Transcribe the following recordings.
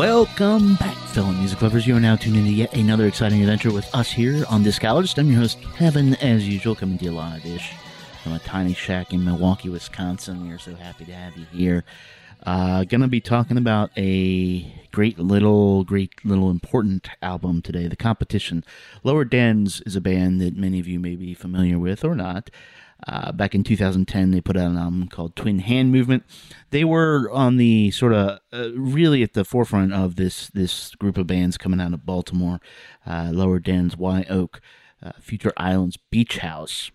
Welcome back, fellow music lovers. You are now tuned into yet another exciting adventure with us here on Discologist. I'm your host, Kevin, as usual, coming to you live-ish from a tiny shack in Milwaukee, Wisconsin. We are so happy to have you here. Uh, gonna be talking about a great little, great little important album today, The Competition. Lower Dens is a band that many of you may be familiar with or not. Uh, back in 2010, they put out an album called Twin Hand Movement. They were on the sort of uh, really at the forefront of this this group of bands coming out of Baltimore, uh, Lower Dens, Wye Oak, uh, Future Islands, Beach House.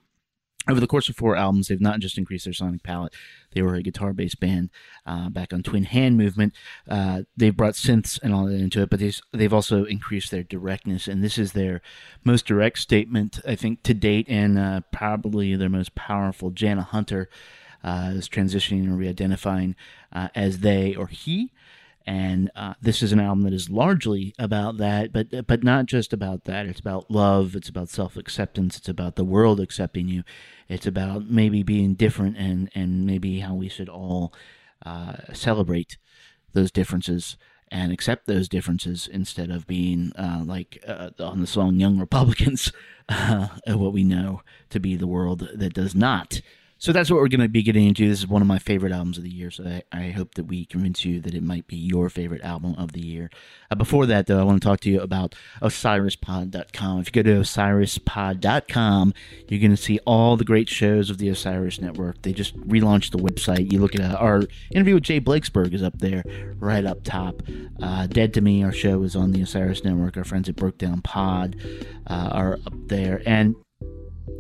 Over the course of four albums, they've not just increased their sonic palette. They were a guitar-based band uh, back on Twin Hand Movement. Uh, they've brought synths and all that into it, but they've, they've also increased their directness, and this is their most direct statement, I think, to date, and uh, probably their most powerful. Jana Hunter uh, is transitioning or re-identifying uh, as they or he and uh, this is an album that is largely about that, but but not just about that. It's about love. It's about self acceptance. It's about the world accepting you. It's about maybe being different and and maybe how we should all uh, celebrate those differences and accept those differences instead of being uh, like uh, on the song "Young Republicans," uh, what we know to be the world that does not. So that's what we're going to be getting into. This is one of my favorite albums of the year, so I, I hope that we convince you that it might be your favorite album of the year. Uh, before that, though, I want to talk to you about OsirisPod.com. If you go to OsirisPod.com, you're going to see all the great shows of the Osiris Network. They just relaunched the website. You look at uh, our interview with Jay Blakesberg is up there, right up top. Uh, Dead to Me, our show is on the Osiris Network. Our friends at Broke Down Pod uh, are up there, and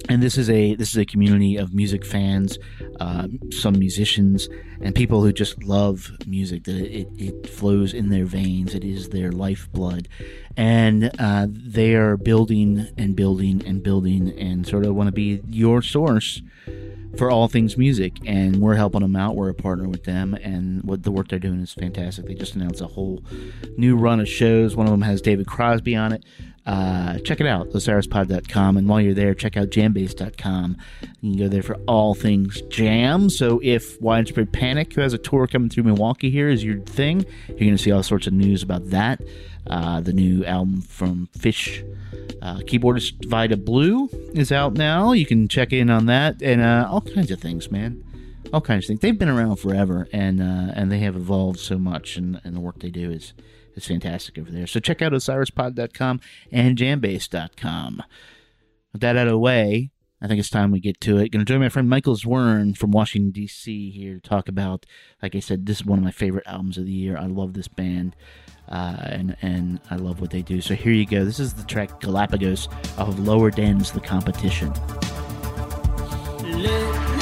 and this is a this is a community of music fans, uh, some musicians, and people who just love music. That it, it flows in their veins. It is their lifeblood, and uh, they are building and building and building, and sort of want to be your source for all things music. And we're helping them out. We're a partner with them, and what the work they're doing is fantastic. They just announced a whole new run of shows. One of them has David Crosby on it. Uh, check it out, osirispod.com. And while you're there, check out jambase.com. You can go there for all things jam. So if Widespread Panic, who has a tour coming through Milwaukee here, is your thing, you're going to see all sorts of news about that. Uh, the new album from Phish uh, keyboardist Vida Blue is out now. You can check in on that and uh, all kinds of things, man. All kinds of things. They've been around forever, and uh, and they have evolved so much, and, and the work they do is is fantastic over there. So check out osirispod.com and jambase.com. With that out of the way, I think it's time we get to it. Going to join my friend Michael Zwern from Washington, D.C. here to talk about, like I said, this is one of my favorite albums of the year. I love this band. Uh, and and I love what they do. So here you go. This is the track Galapagos of Lower Dens, the competition. Let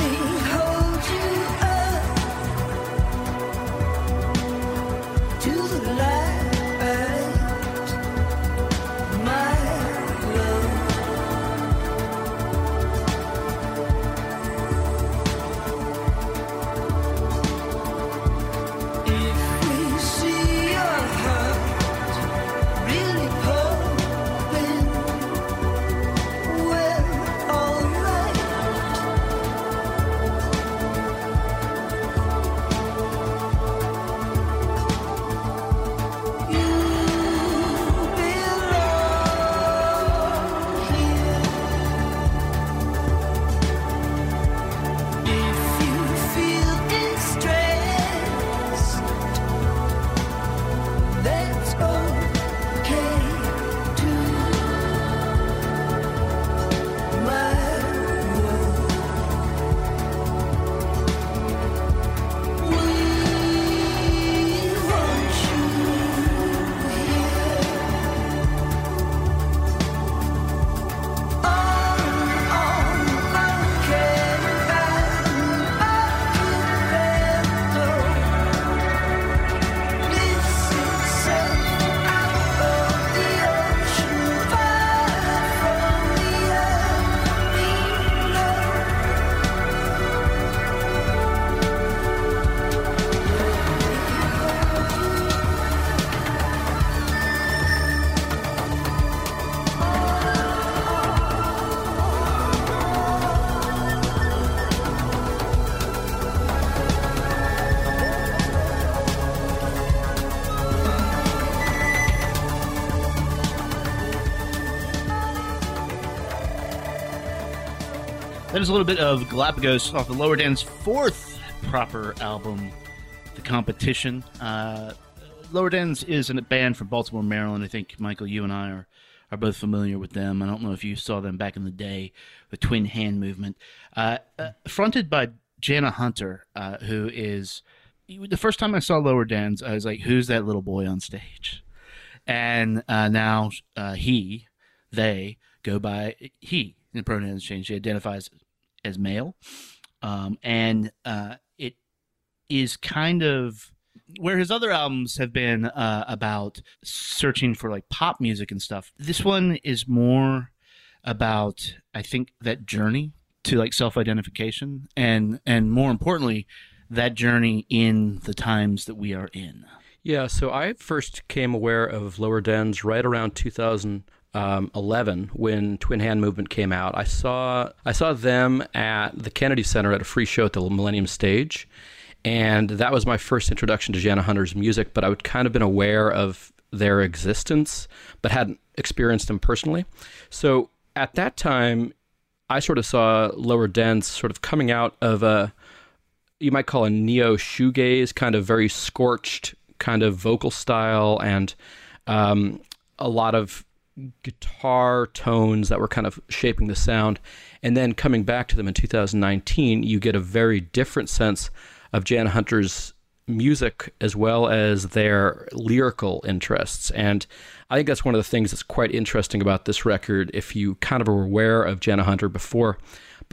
a little bit of Galapagos off the Lower Den's fourth proper album, The Competition. Uh, Lower Dens is a band from Baltimore, Maryland. I think, Michael, you and I are, are both familiar with them. I don't know if you saw them back in the day, the Twin Hand Movement. Uh, uh, fronted by Jana Hunter, uh, who is. The first time I saw Lower Dens, I was like, who's that little boy on stage? And uh, now uh, he, they, go by he. The pronouns change. He identifies as male, um, and uh, it is kind of where his other albums have been uh, about searching for like pop music and stuff. This one is more about I think that journey to like self-identification and and more importantly that journey in the times that we are in. Yeah, so I first came aware of Lower Dens right around 2011 when Twin Hand Movement came out. I saw I saw them at the Kennedy Center at a free show at the Millennium Stage, and that was my first introduction to Jana Hunter's music. But I would kind of been aware of their existence, but hadn't experienced them personally. So at that time, I sort of saw Lower Dens sort of coming out of a you might call a neo shoegaze kind of very scorched kind of vocal style and um, a lot of guitar tones that were kind of shaping the sound. And then coming back to them in 2019, you get a very different sense of Jan Hunter's music as well as their lyrical interests. And I think that's one of the things that's quite interesting about this record if you kind of were aware of Jana Hunter before.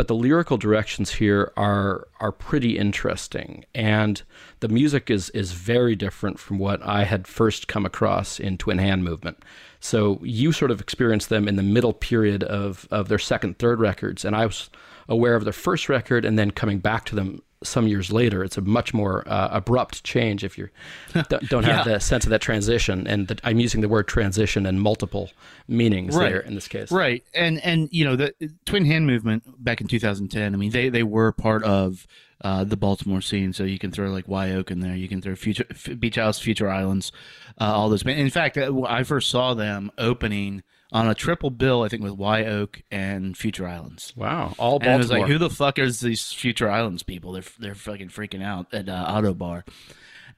But the lyrical directions here are are pretty interesting, and the music is is very different from what I had first come across in Twin Hand Movement. So you sort of experienced them in the middle period of of their second, third records, and I was aware of their first record, and then coming back to them some years later. It's a much more uh, abrupt change if you don't, don't have Yeah. the sense of that transition. And that I'm using the word transition in multiple meanings Right. there in this case. Right, and and you know the Twin Hand movement back in 2010. I mean, they they were part of uh, the Baltimore scene, so you can throw like Wye Oak in there. You can throw Future F- Beach House, Future Islands, uh, all those. In fact, uh, I first saw them opening on a triple bill. I think with Wye Oak and Future Islands. Wow. All And it was like, who the fuck is these Future Islands people? They're they're fucking freaking out at uh, Ottobar,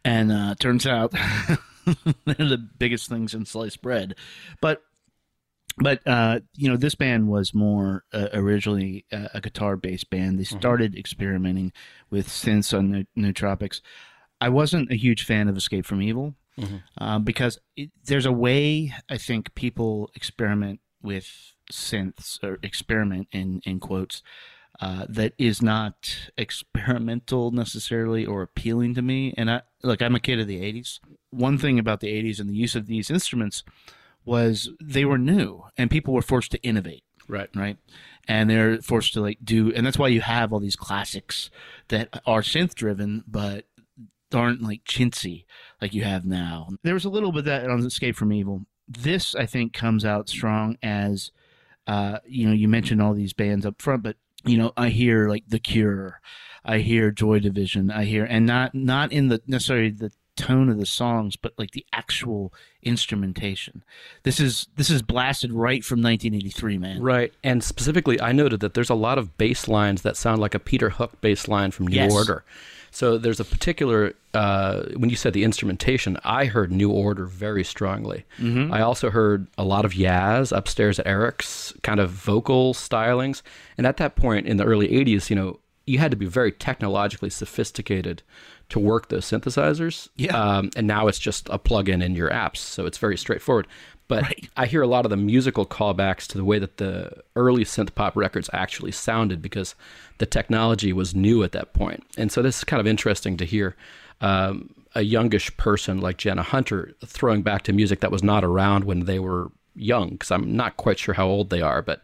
and uh, turns out they're the biggest things in sliced bread. But but uh, you know, this band was more uh, originally a, a guitar based band. They started experimenting with synths on Nootropics. I wasn't a huge fan of Escape from Evil uh, because it, there's a way I think people experiment with synths or experiment in in quotes uh, that is not experimental necessarily or appealing to me. And I look, I'm a kid of the '80s. One thing about the '80s and the use of these instruments was they were new, and people were forced to innovate right. right? And they're forced to like do, and that's why you have all these classics that are synth driven, but aren't like chintzy like you have now. There was a little bit of that on Escape from Evil. This, I think, comes out strong as, uh, you know, you mentioned all these bands up front, but you know, I hear like The Cure, I hear Joy Division, I hear, and not not in the necessarily the tone of the songs, but like the actual instrumentation. This is this is blasted right from 1983, man. Right. And specifically, I noted that there's a lot of bass lines that sound like a Peter Hook bass line from New Yes. Order. So there's a particular, uh, when you said the instrumentation, I heard New Order very strongly. Mm-hmm. I also heard a lot of Yaz upstairs at Eric's kind of vocal stylings. And at that point in the early 80s, you know, you had to be very technologically sophisticated to work those synthesizers. Yeah. Um, and now it's just a plug-in in your apps, so it's very straightforward. But Right. I hear a lot of the musical callbacks to the way that the early synth pop records actually sounded because the technology was new at that point. And so this is kind of interesting to hear um, a youngish person like Jenna Hunter throwing back to music that was not around when they were young, because I'm not quite sure how old they are, but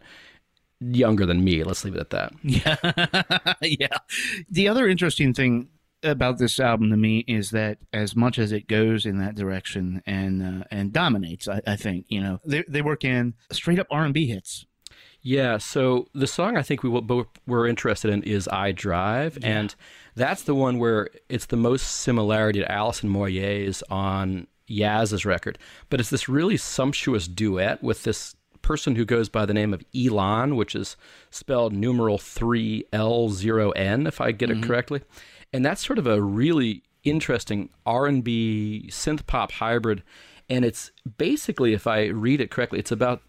younger than me. Let's leave it at that. Yeah. yeah. The other interesting thing about this album to me is that as much as it goes in that direction and uh, and dominates, I, I think you know they they work in straight up R and B hits. Yeah, so the song I think we both were interested in is "I Drive," and that's the one where it's the most similarity to Alison Moyet's on Yaz's record. But it's this really sumptuous duet with this person who goes by the name of Elon, which is spelled numeral 3L0N, if I get it mm-hmm. correctly. And that's sort of a really interesting R&B synth pop hybrid. And it's basically, if I read it correctly, it's about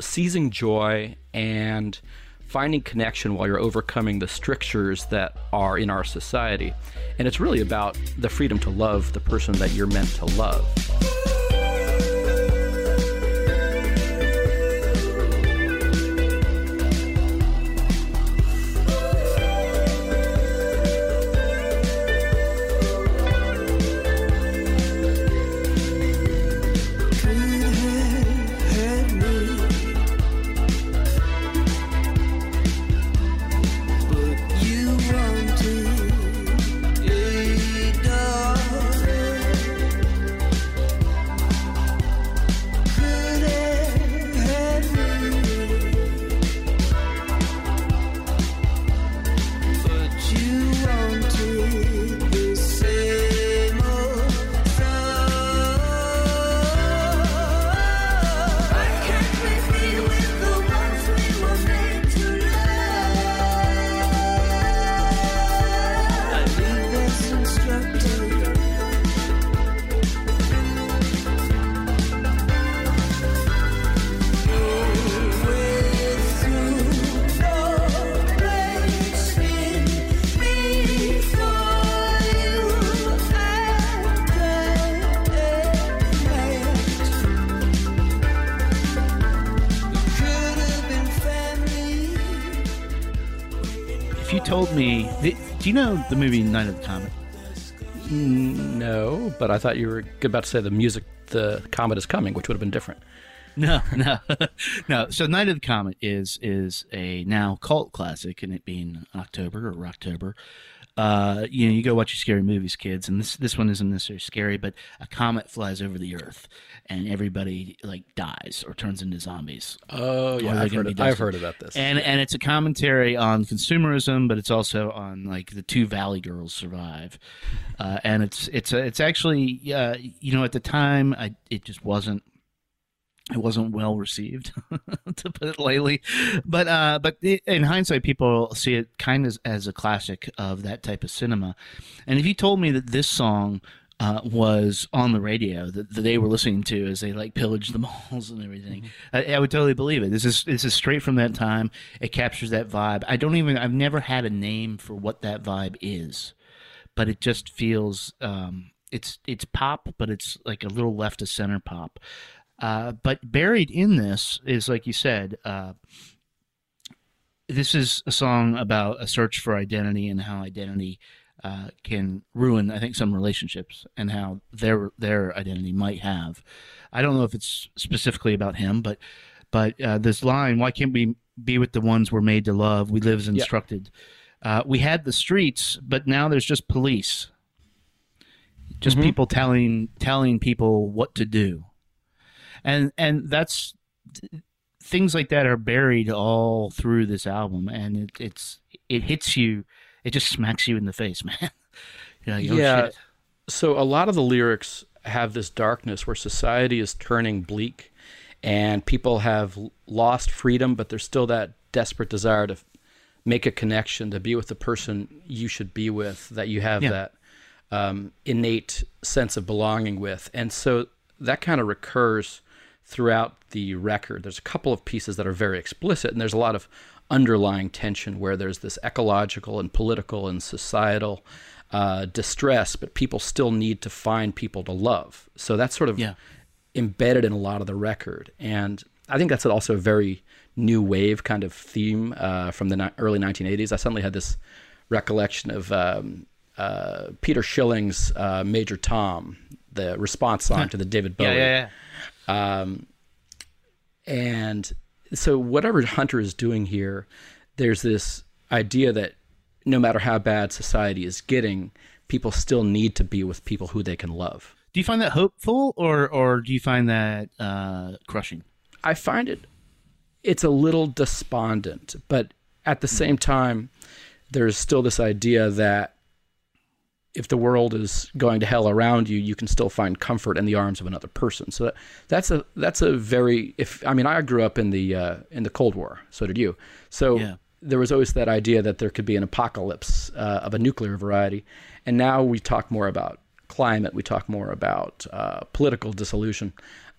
seizing joy and finding connection while you're overcoming the strictures that are in our society. And it's really about the freedom to love the person that you're meant to love. Do you know the movie Night of the Comet? No, but I thought you were about to say the music, the comet is coming, which would have been different. No, no, no. So Night of the Comet is is a now cult classic, and it being October or October. Uh, you know, you go watch your scary movies, kids, and this this one isn't necessarily scary, but a comet flies over the Earth, and everybody like dies or turns into zombies. Oh, yeah, I've heard, it, I've heard about this. And and it's a commentary on consumerism, but it's also on like the two Valley Girls survive, uh, and it's it's a, it's actually uh, you know at the time I it just wasn't it wasn't well received to put it lightly, but uh, but in hindsight, people see it kind of as a classic of that type of cinema. And if you told me that this song uh, was on the radio that, that they were listening to as they like pillaged the malls and everything, I, I would totally believe it. This is this is straight from that time. It captures that vibe. I don't even. I've never had a name for what that vibe is, but it just feels. Um, it's it's pop, but it's like a little left of center pop. Uh, but buried in this is, like you said, uh, this is a song about a search for identity and how identity uh, can ruin, I think, some relationships and how their their identity might have. I don't know if it's specifically about him, but but uh, this line, "Why can't we be with the ones we're made to love? We live as instructed." Uh, we had the streets, but now there's just police, just people telling telling people what to do and and that's things like that are buried all through this album and it, it's it hits you it just smacks you in the face man you know, you Yeah. "Shit." So a lot of the lyrics have this darkness where society is turning bleak and people have lost freedom, but there's still that desperate desire to make a connection, to be with the person you should be with, that you have Yeah. that um, innate sense of belonging with. And so that kind of recurs throughout the record. There's a couple of pieces that are very explicit, and there's a lot of underlying tension where there's this ecological and political and societal uh, distress, but people still need to find people to love. So that's sort of Yeah. embedded in a lot of the record. And I think that's also a very new wave kind of theme uh, from the ni- early 1980s. I suddenly had this recollection of um, uh, Peter Schilling's uh, Major Tom, the response song to the David Bowie. yeah yeah yeah And so, whatever Hunter is doing here, there's this idea that no matter how bad society is getting, people still need to be with people who they can love. do you find that hopeful or or do you find that uh crushing I find it it's a little despondent, but at the same time, there's still this idea that if the world is going to hell around you, you can still find comfort in the arms of another person. So that, that's a that's a very if I mean I grew up in the uh, in the Cold War, so did you. So Yeah. there was always that idea that there could be an apocalypse uh, of a nuclear variety, and now we talk more about climate, we talk more about uh, political dissolution,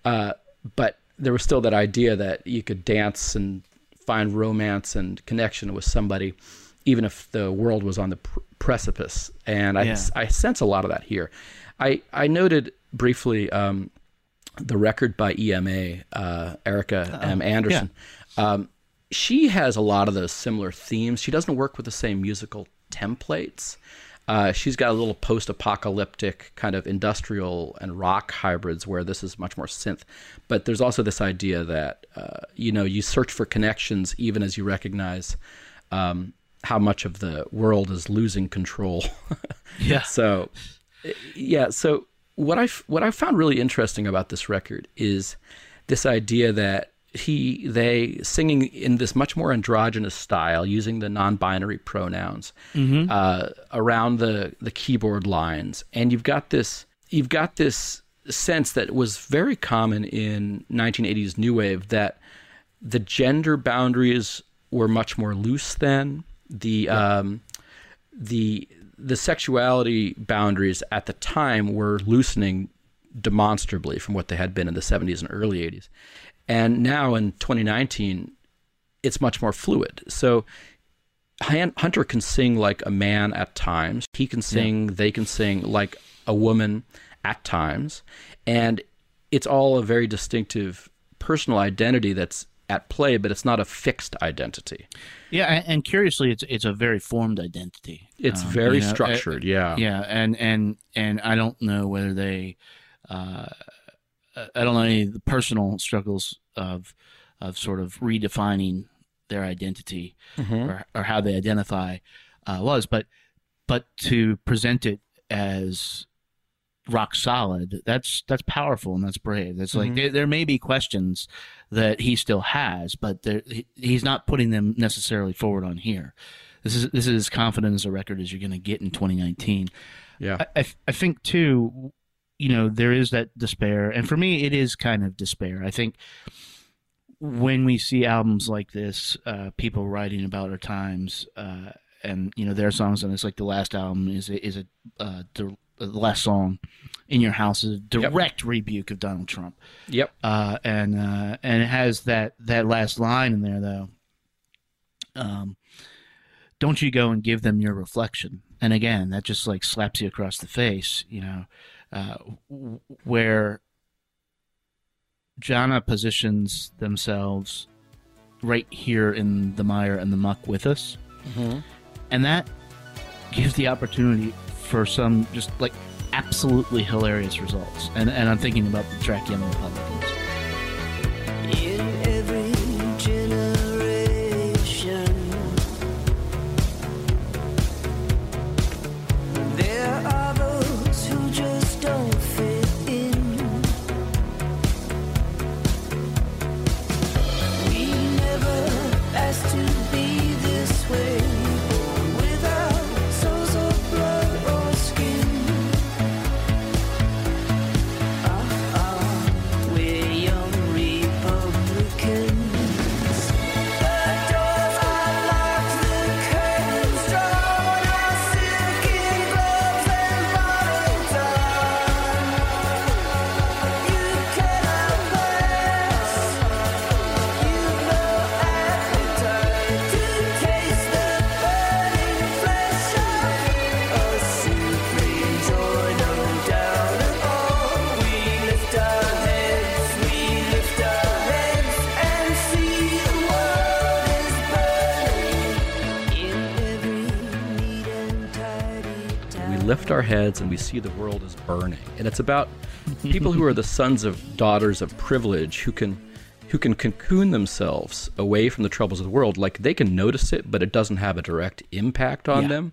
uh, but there was still that idea that you could dance and find romance and connection with somebody, even if the world was on the pr- precipice. And I, Yeah. I sense a lot of that here. I, I noted briefly um, the record by EMA, uh, Erica M. Anderson. Um, she has a lot of those similar themes. She doesn't work with the same musical templates. Uh, she's got a little post-apocalyptic kind of industrial and rock hybrids where this is much more synth. But there's also this idea that uh, you know you search for connections even as you recognize um, how much of the world is losing control. Yeah. So, yeah. So what I what I found really interesting about this record is this idea that he they singing in this much more androgynous style, using the non-binary pronouns uh, around the the keyboard lines, and you've got this you've got this sense that was very common in 1980s new wave that the gender boundaries were much more loose then. The um, the the sexuality boundaries at the time were loosening demonstrably from what they had been in the 70s and early 80s. And now in 2019, it's much more fluid. So Hunter can sing like a man at times. He can sing, they can sing like a woman at times. And it's all a very distinctive personal identity that's at play, but it's not a fixed identity. Yeah, and, curiously, it's it's a very formed identity. It's Um, very you know, structured, yeah. Yeah, and and and I don't know whether they, uh, I don't know any of the personal struggles of of sort of redefining their identity or, or how they identify uh, was, but but to present it as rock solid that's that's powerful and that's brave that's like there, there may be questions that he still has but there, he, he's not putting them necessarily forward on here this is this is as confident as a record as you're going to get in 2019 Yeah. I, I, I think too, you know, there is that despair, and for me, it is kind of despair. I think when we see albums like this, uh, people writing about our times, uh, and you know their songs, and it's like the last album is is a uh, the last song in your house is a direct rebuke of Donald Trump Yep. uh, and uh, and it has that that last line in there though. Um, don't you go and give them your reflection? And again, that just like slaps you across the face, you know, uh, where Jana positions themselves right here in the mire and the muck with us, and that gives the opportunity for some just like absolutely hilarious results. And and I'm thinking about the track Young Republicans. Our heads and we see the world is burning. And it's about people who are the sons of daughters of privilege who can who can cocoon themselves away from the troubles of the world. Like they can notice it, but it doesn't have a direct impact on Yeah. them.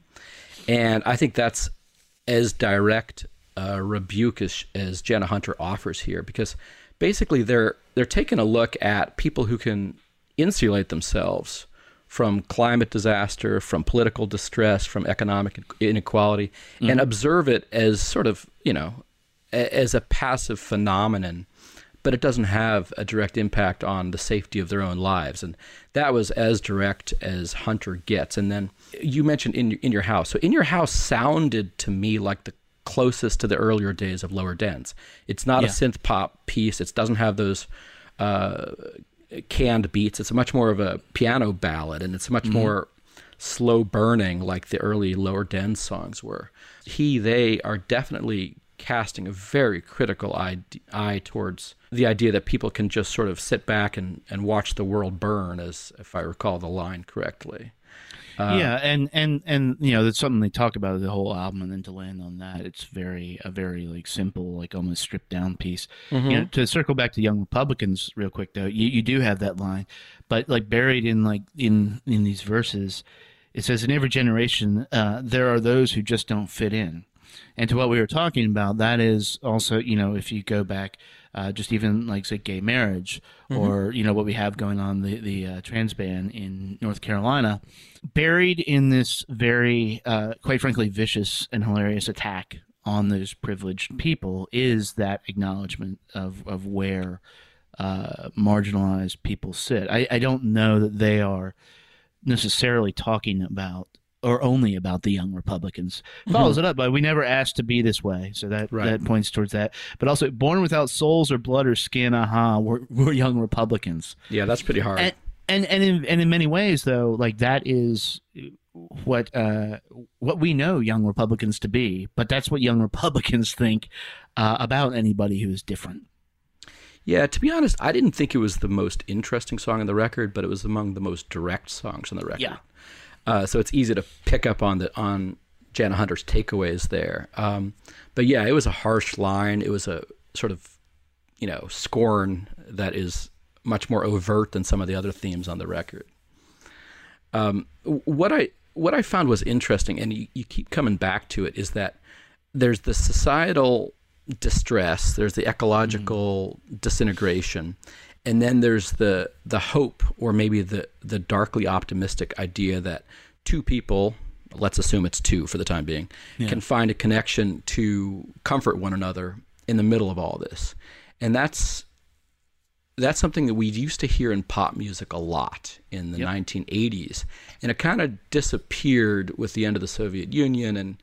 And I think that's as direct a rebuke as, as Jenna Hunter offers here, because basically they're they're taking a look at people who can insulate themselves from climate disaster, from political distress, from economic inequality, and observe it as sort of, you know, a- as a passive phenomenon, but it doesn't have a direct impact on the safety of their own lives. And that was as direct as Hunter gets. And then you mentioned in in your house. So in your house sounded to me like the closest to the earlier days of Lower Dens. It's not Yeah. a synth pop piece. It doesn't have those uh, canned beats. It's much more of a piano ballad, and it's much mm-hmm. more slow burning, like the early Lower Den songs were. He, they are definitely casting a very critical eye, eye towards the idea that people can just sort of sit back and, and watch the world burn, as if I recall the line correctly. Yeah, and and and you know that's something they talk about the whole album, and then to land on that, it's very a very like simple, like almost stripped down piece. You know, to circle back to Young Republicans real quick though, you, you do have that line, but like buried in like in in these verses, it says in every generation uh, there are those who just don't fit in. And to what we were talking about, that is also, you know, if you go back, uh, just even like say gay marriage, or you know what we have going on the the uh, trans ban in North Carolina, buried in this very, uh, quite frankly, vicious and hilarious attack on those privileged people is that acknowledgement of of where uh, marginalized people sit. I, I don't know that they are necessarily talking about or only about the young Republicans. Follows it up by we never asked to be this way. So that Right. that points towards that. But also born without souls or blood or skin, aha, we're, we're young Republicans. Yeah, that's pretty hard. And and and in, and in many ways though, like that is what uh what we know young Republicans to be, but that's what young Republicans think uh, about anybody who is different. Yeah, to be honest, I didn't think it was the most interesting song on the record, but it was among the most direct songs on the record. Yeah. Uh, so it's easy to pick up on the on Jana Hunter's takeaways there. Um, but yeah, it was a harsh line. It was a sort of, you know, scorn that is much more overt than some of the other themes on the record. Um, what I what I found was interesting, and you, you keep coming back to it, is that there's the societal distress, there's the ecological disintegration, and then there's the the hope, or maybe the the darkly optimistic idea that two people, let's assume it's two for the time being, can find a connection to comfort one another in the middle of all this, and that's that's something that we used to hear in pop music a lot in the 1980s, and it kind of disappeared with the end of the Soviet Union and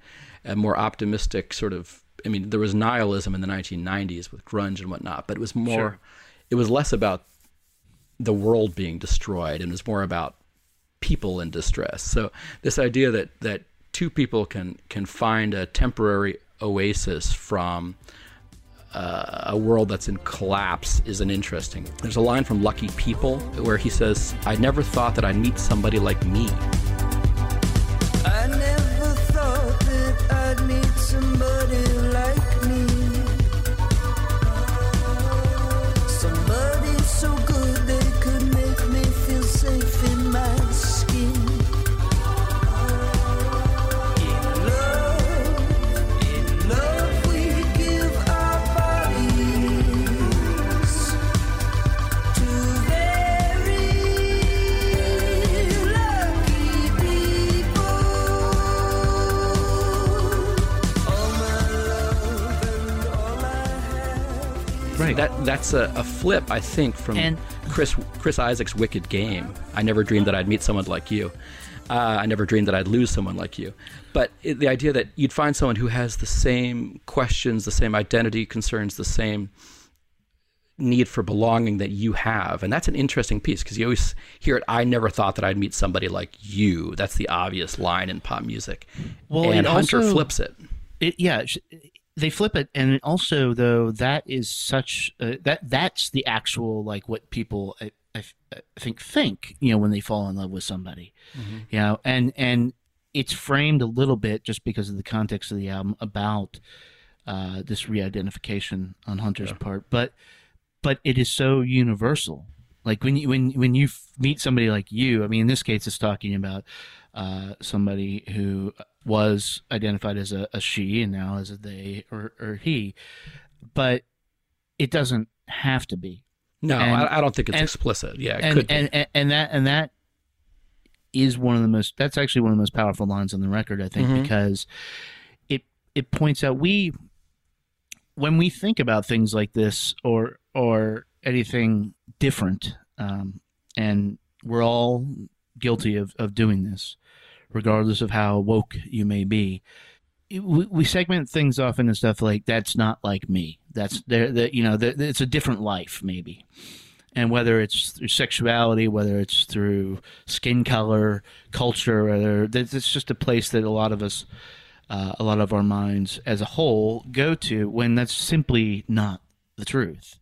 a more optimistic sort of. I mean, there was nihilism in the 1990s with grunge and whatnot, but it was more. It was less about the world being destroyed, and it was more about people in distress. So this idea that that two people can can find a temporary oasis from uh, a world that's in collapse is an interesting. There's a line from Lucky People where he says, "I never thought that I'd meet somebody like me." That that's a, a flip, I think, from And- Chris Chris Isaak's Wicked Game. I never dreamed that I'd meet someone like you. Uh, I never dreamed that I'd lose someone like you. But it, the idea that you'd find someone who has the same questions, the same identity concerns, the same need for belonging that you have, and that's an interesting piece because you always hear it. I never thought that I'd meet somebody like you. That's the obvious line in pop music. Well, and Hunter also- flips it. it yeah they flip it and also though that is such uh, that that's the actual like what people I, I, I think think you know when they fall in love with somebody. You know and and it's framed a little bit just because of the context of the album about uh, this re-identification on Hunter's part but but it is so universal. Like when you when when you f- meet somebody like you i mean in this case it's talking about uh, somebody who was identified as a, a she and now as a they or, or he but it doesn't have to be No, And- I, I don't think it's and- explicit. Yeah, it and, could be. and, and and that and that is one of the most. That's actually one of the most powerful lines on the record, I think, Mhm. because it it points out we when we think about things like this or or anything different, um, and we're all guilty of of doing this, regardless of how woke you may be. We, we segment things off into stuff like that's not like me. That's there. That you know, that it's a different life, maybe and whether it's through sexuality, whether it's through skin color, culture, whether it's just a place that a lot of us, uh, a lot of our minds as a whole go to when that's simply not the truth.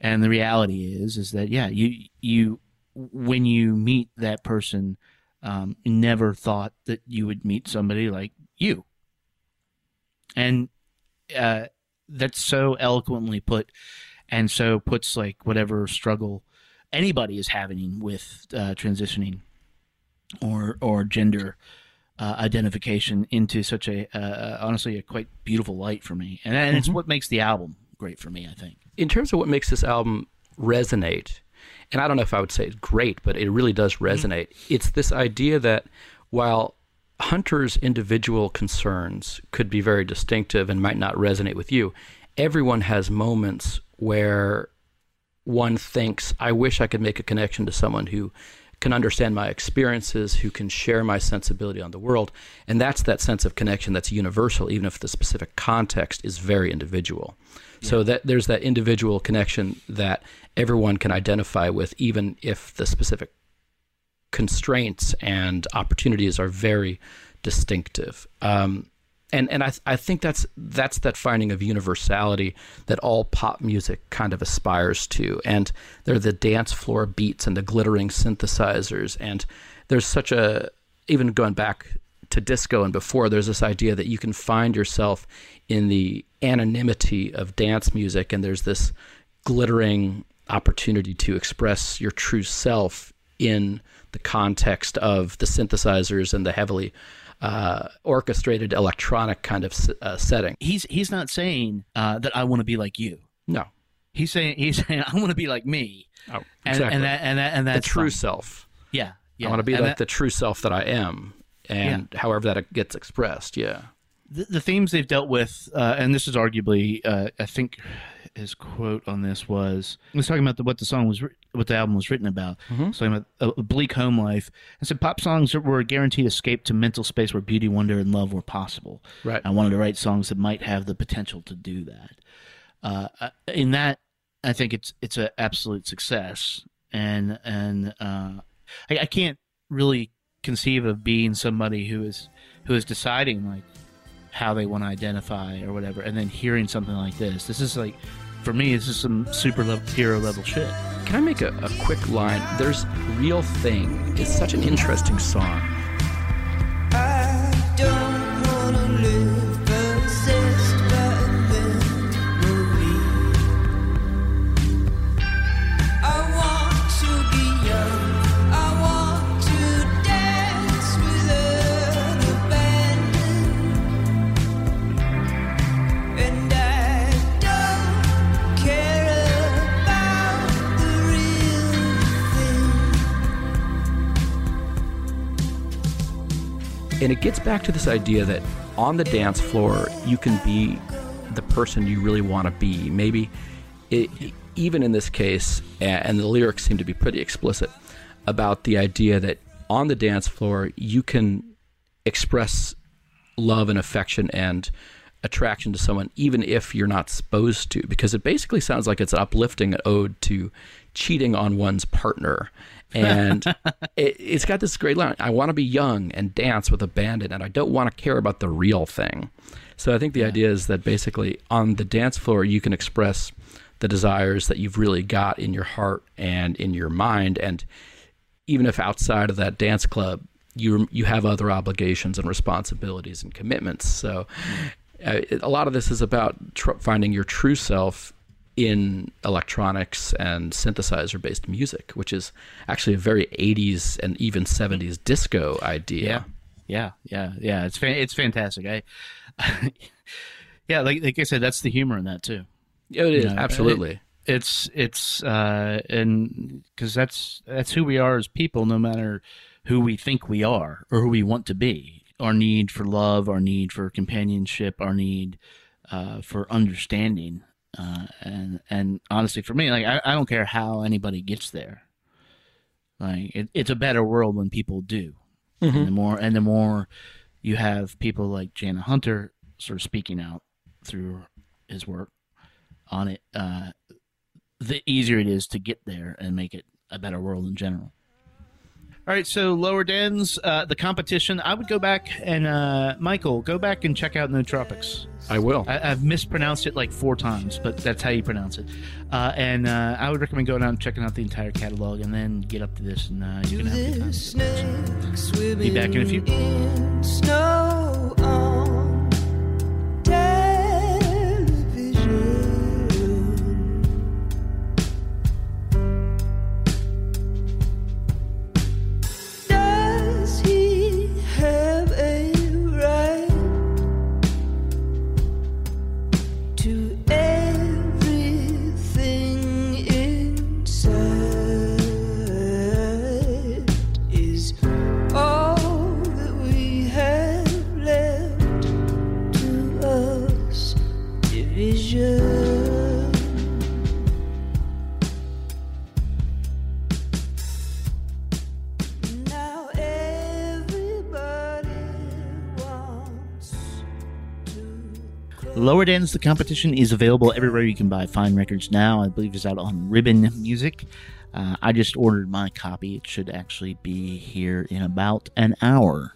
And the reality is, is that yeah, you you when you meet that person, um, never thought that you would meet somebody like you, and uh, that's so eloquently put and so puts like whatever struggle anybody is having with uh, transitioning or or gender uh, identification into such a uh, honestly a quite beautiful light for me, and, and it's what makes the album great for me. I think. in terms of what makes this album resonate, and I don't know if I would say it's great, but it really does mm-hmm. resonate. It's this idea that while Hunter's individual concerns could be very distinctive and might not resonate with you, everyone has moments where one thinks, I wish I could make a connection to someone who can understand my experiences, who can share my sensibility on the world. And that's that sense of connection that's universal, even if the specific context is very individual. So that there's that individual connection that everyone can identify with, even if the specific constraints and opportunities are very distinctive. Um, and and I I think that's that's that finding of universality that all pop music kind of aspires to. And there are the dance floor beats and the glittering synthesizers, and there's such a even going back to disco and before, there's this idea that you can find yourself in the anonymity of dance music, and there's this glittering opportunity to express your true self in the context of the synthesizers and the heavily uh, orchestrated electronic kind of uh, setting. He's he's not saying uh, that I want to be like you. No, He's saying he's saying I want to be like me. oh, And, exactly. and that and that and the true self. Yeah, yeah. I want to be And like that- the true self that I am, and however that gets expressed. Yeah. the, the themes they've dealt with, uh, and this is arguably, uh, I think, his quote on this was he was talking about the, what the song was, what the album was written about. Mm-hmm. So talking about a bleak home life, and said pop songs were a guaranteed escape to mental space where beauty, wonder, and love were possible. Right. I wanted to write songs that might have the potential to do that. Uh, uh, in that, I think it's it's an absolute success, and and uh, I, I can't really conceive of being somebody who is who is deciding like how they want to identify or whatever, and then hearing something like this. This is like, for me, this is some super hero level shit. Can I make a, a quick line? There's Real Thing It's such an interesting song. And it gets back to this idea that on the dance floor, you can be the person you really want to be. Maybe, it, even in this case, and the lyrics seem to be pretty explicit about the idea that on the dance floor, you can express love and affection and attraction to someone, even if you're not supposed to, because it basically sounds like it's an uplifting ode to cheating on one's partner. And it, it's got this great line I want to be young and dance with abandon, and I don't want to care about the real thing. So I think the idea is that basically on the dance floor, you can express the desires that you've really got in your heart and in your mind. And even if outside of that dance club you you have other obligations and responsibilities and commitments so uh, it- a lot of this is about tr- finding your true self in electronics and synthesizer based music which is actually a very 80s and even 70s disco idea yeah, yeah, yeah. Yeah. It's fan- it's fantastic. I, yeah, like like I said, that's the humor in that too. Yeah, it is You know, absolutely It's it's uh, and because that's that's who we are as people, no matter who we think we are or who we want to be. Our need for love, our need for companionship, our need uh, for understanding. Uh, and and honestly, for me, like I, I don't care how anybody gets there. Like it, it's a better world when people do. And the more and the more you have people like Jana Hunter sort of speaking out through his work on it, uh, the easier it is to get there and make it a better world in general. All right, so Lower Dens, uh, the competition. I would go back and uh, Michael, go back and check out Nootropics. I will. I, I've mispronounced it like four times, but that's how you pronounce it. Uh, and uh, I would recommend going out and checking out the entire catalog, and then get up to this, and uh, you can have a good time. Be back in a few. Lower Dens, the competition is available everywhere you can buy fine records now. I believe it's out on Ribbon Music. Uh, I just ordered my copy. It should actually be here in about an hour.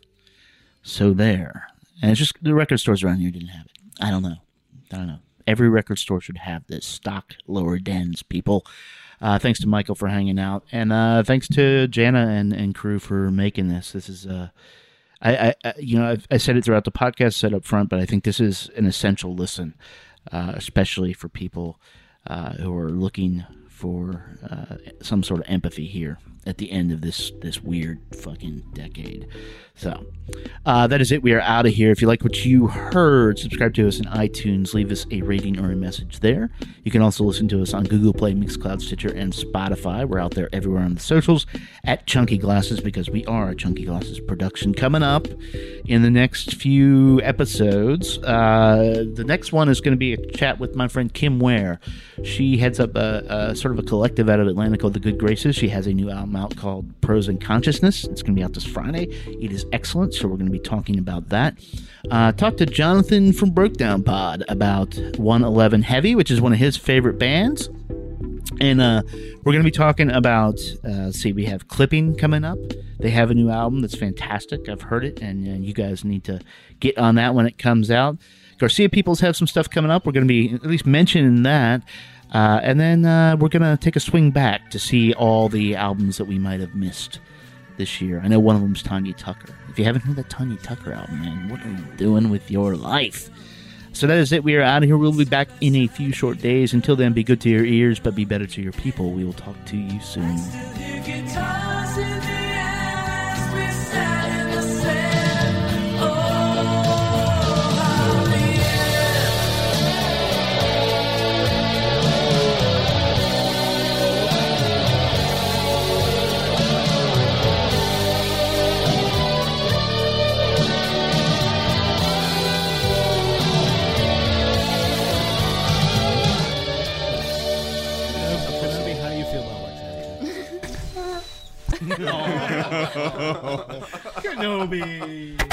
So there. And it's just the record stores around here didn't have it. I don't know. I don't know. Every record store should have this. Stock Lower Dens, people. Uh, thanks to Michael for hanging out, and uh, thanks to Jana and, and crew for making this. This is uh, I, I, you know, I've, I said it throughout the podcast, said up front, but I think this is an essential listen, uh, especially for people uh, who are looking for uh, some sort of empathy here at the end of this this weird fucking decade. So uh, that is it. We are out of here. If you like what you heard, subscribe to us in iTunes. Leave us a rating or a message there. You can also listen to us on Google Play, Mixcloud, Stitcher, and Spotify. We're out there everywhere on the socials at Chunky Glasses because we are a Chunky Glasses production. Coming up in the next few episodes, uh, the next one is going to be a chat with my friend Kim Ware. She heads up a, a sort of a collective out of Atlanta called The Good Graces. She has a new album out called Prose and Consciousness. It's going to be out this Friday. It is excellent, so we're going to be talking about that. Uh, talk to Jonathan from Breakdown Pod about 111 Heavy, which is one of his favorite bands. And uh, we're going to be talking about, uh, see, we have Clipping coming up. They have a new album that's fantastic. I've heard it, and uh, you guys need to get on that when it comes out. Garcia Peoples have some stuff coming up. We're going to be at least mentioning that. Uh, and then uh, we're going to take a swing back to see all the albums that we might have missed this year. I know one of them's Tanya Tucker. If you haven't heard that Tanya Tucker album, man, what are you doing with your life? So that is it. We are out of here. We'll be back in a few short days. Until then, be good to your ears, but be better to your people. We will talk to you soon. Kenobi.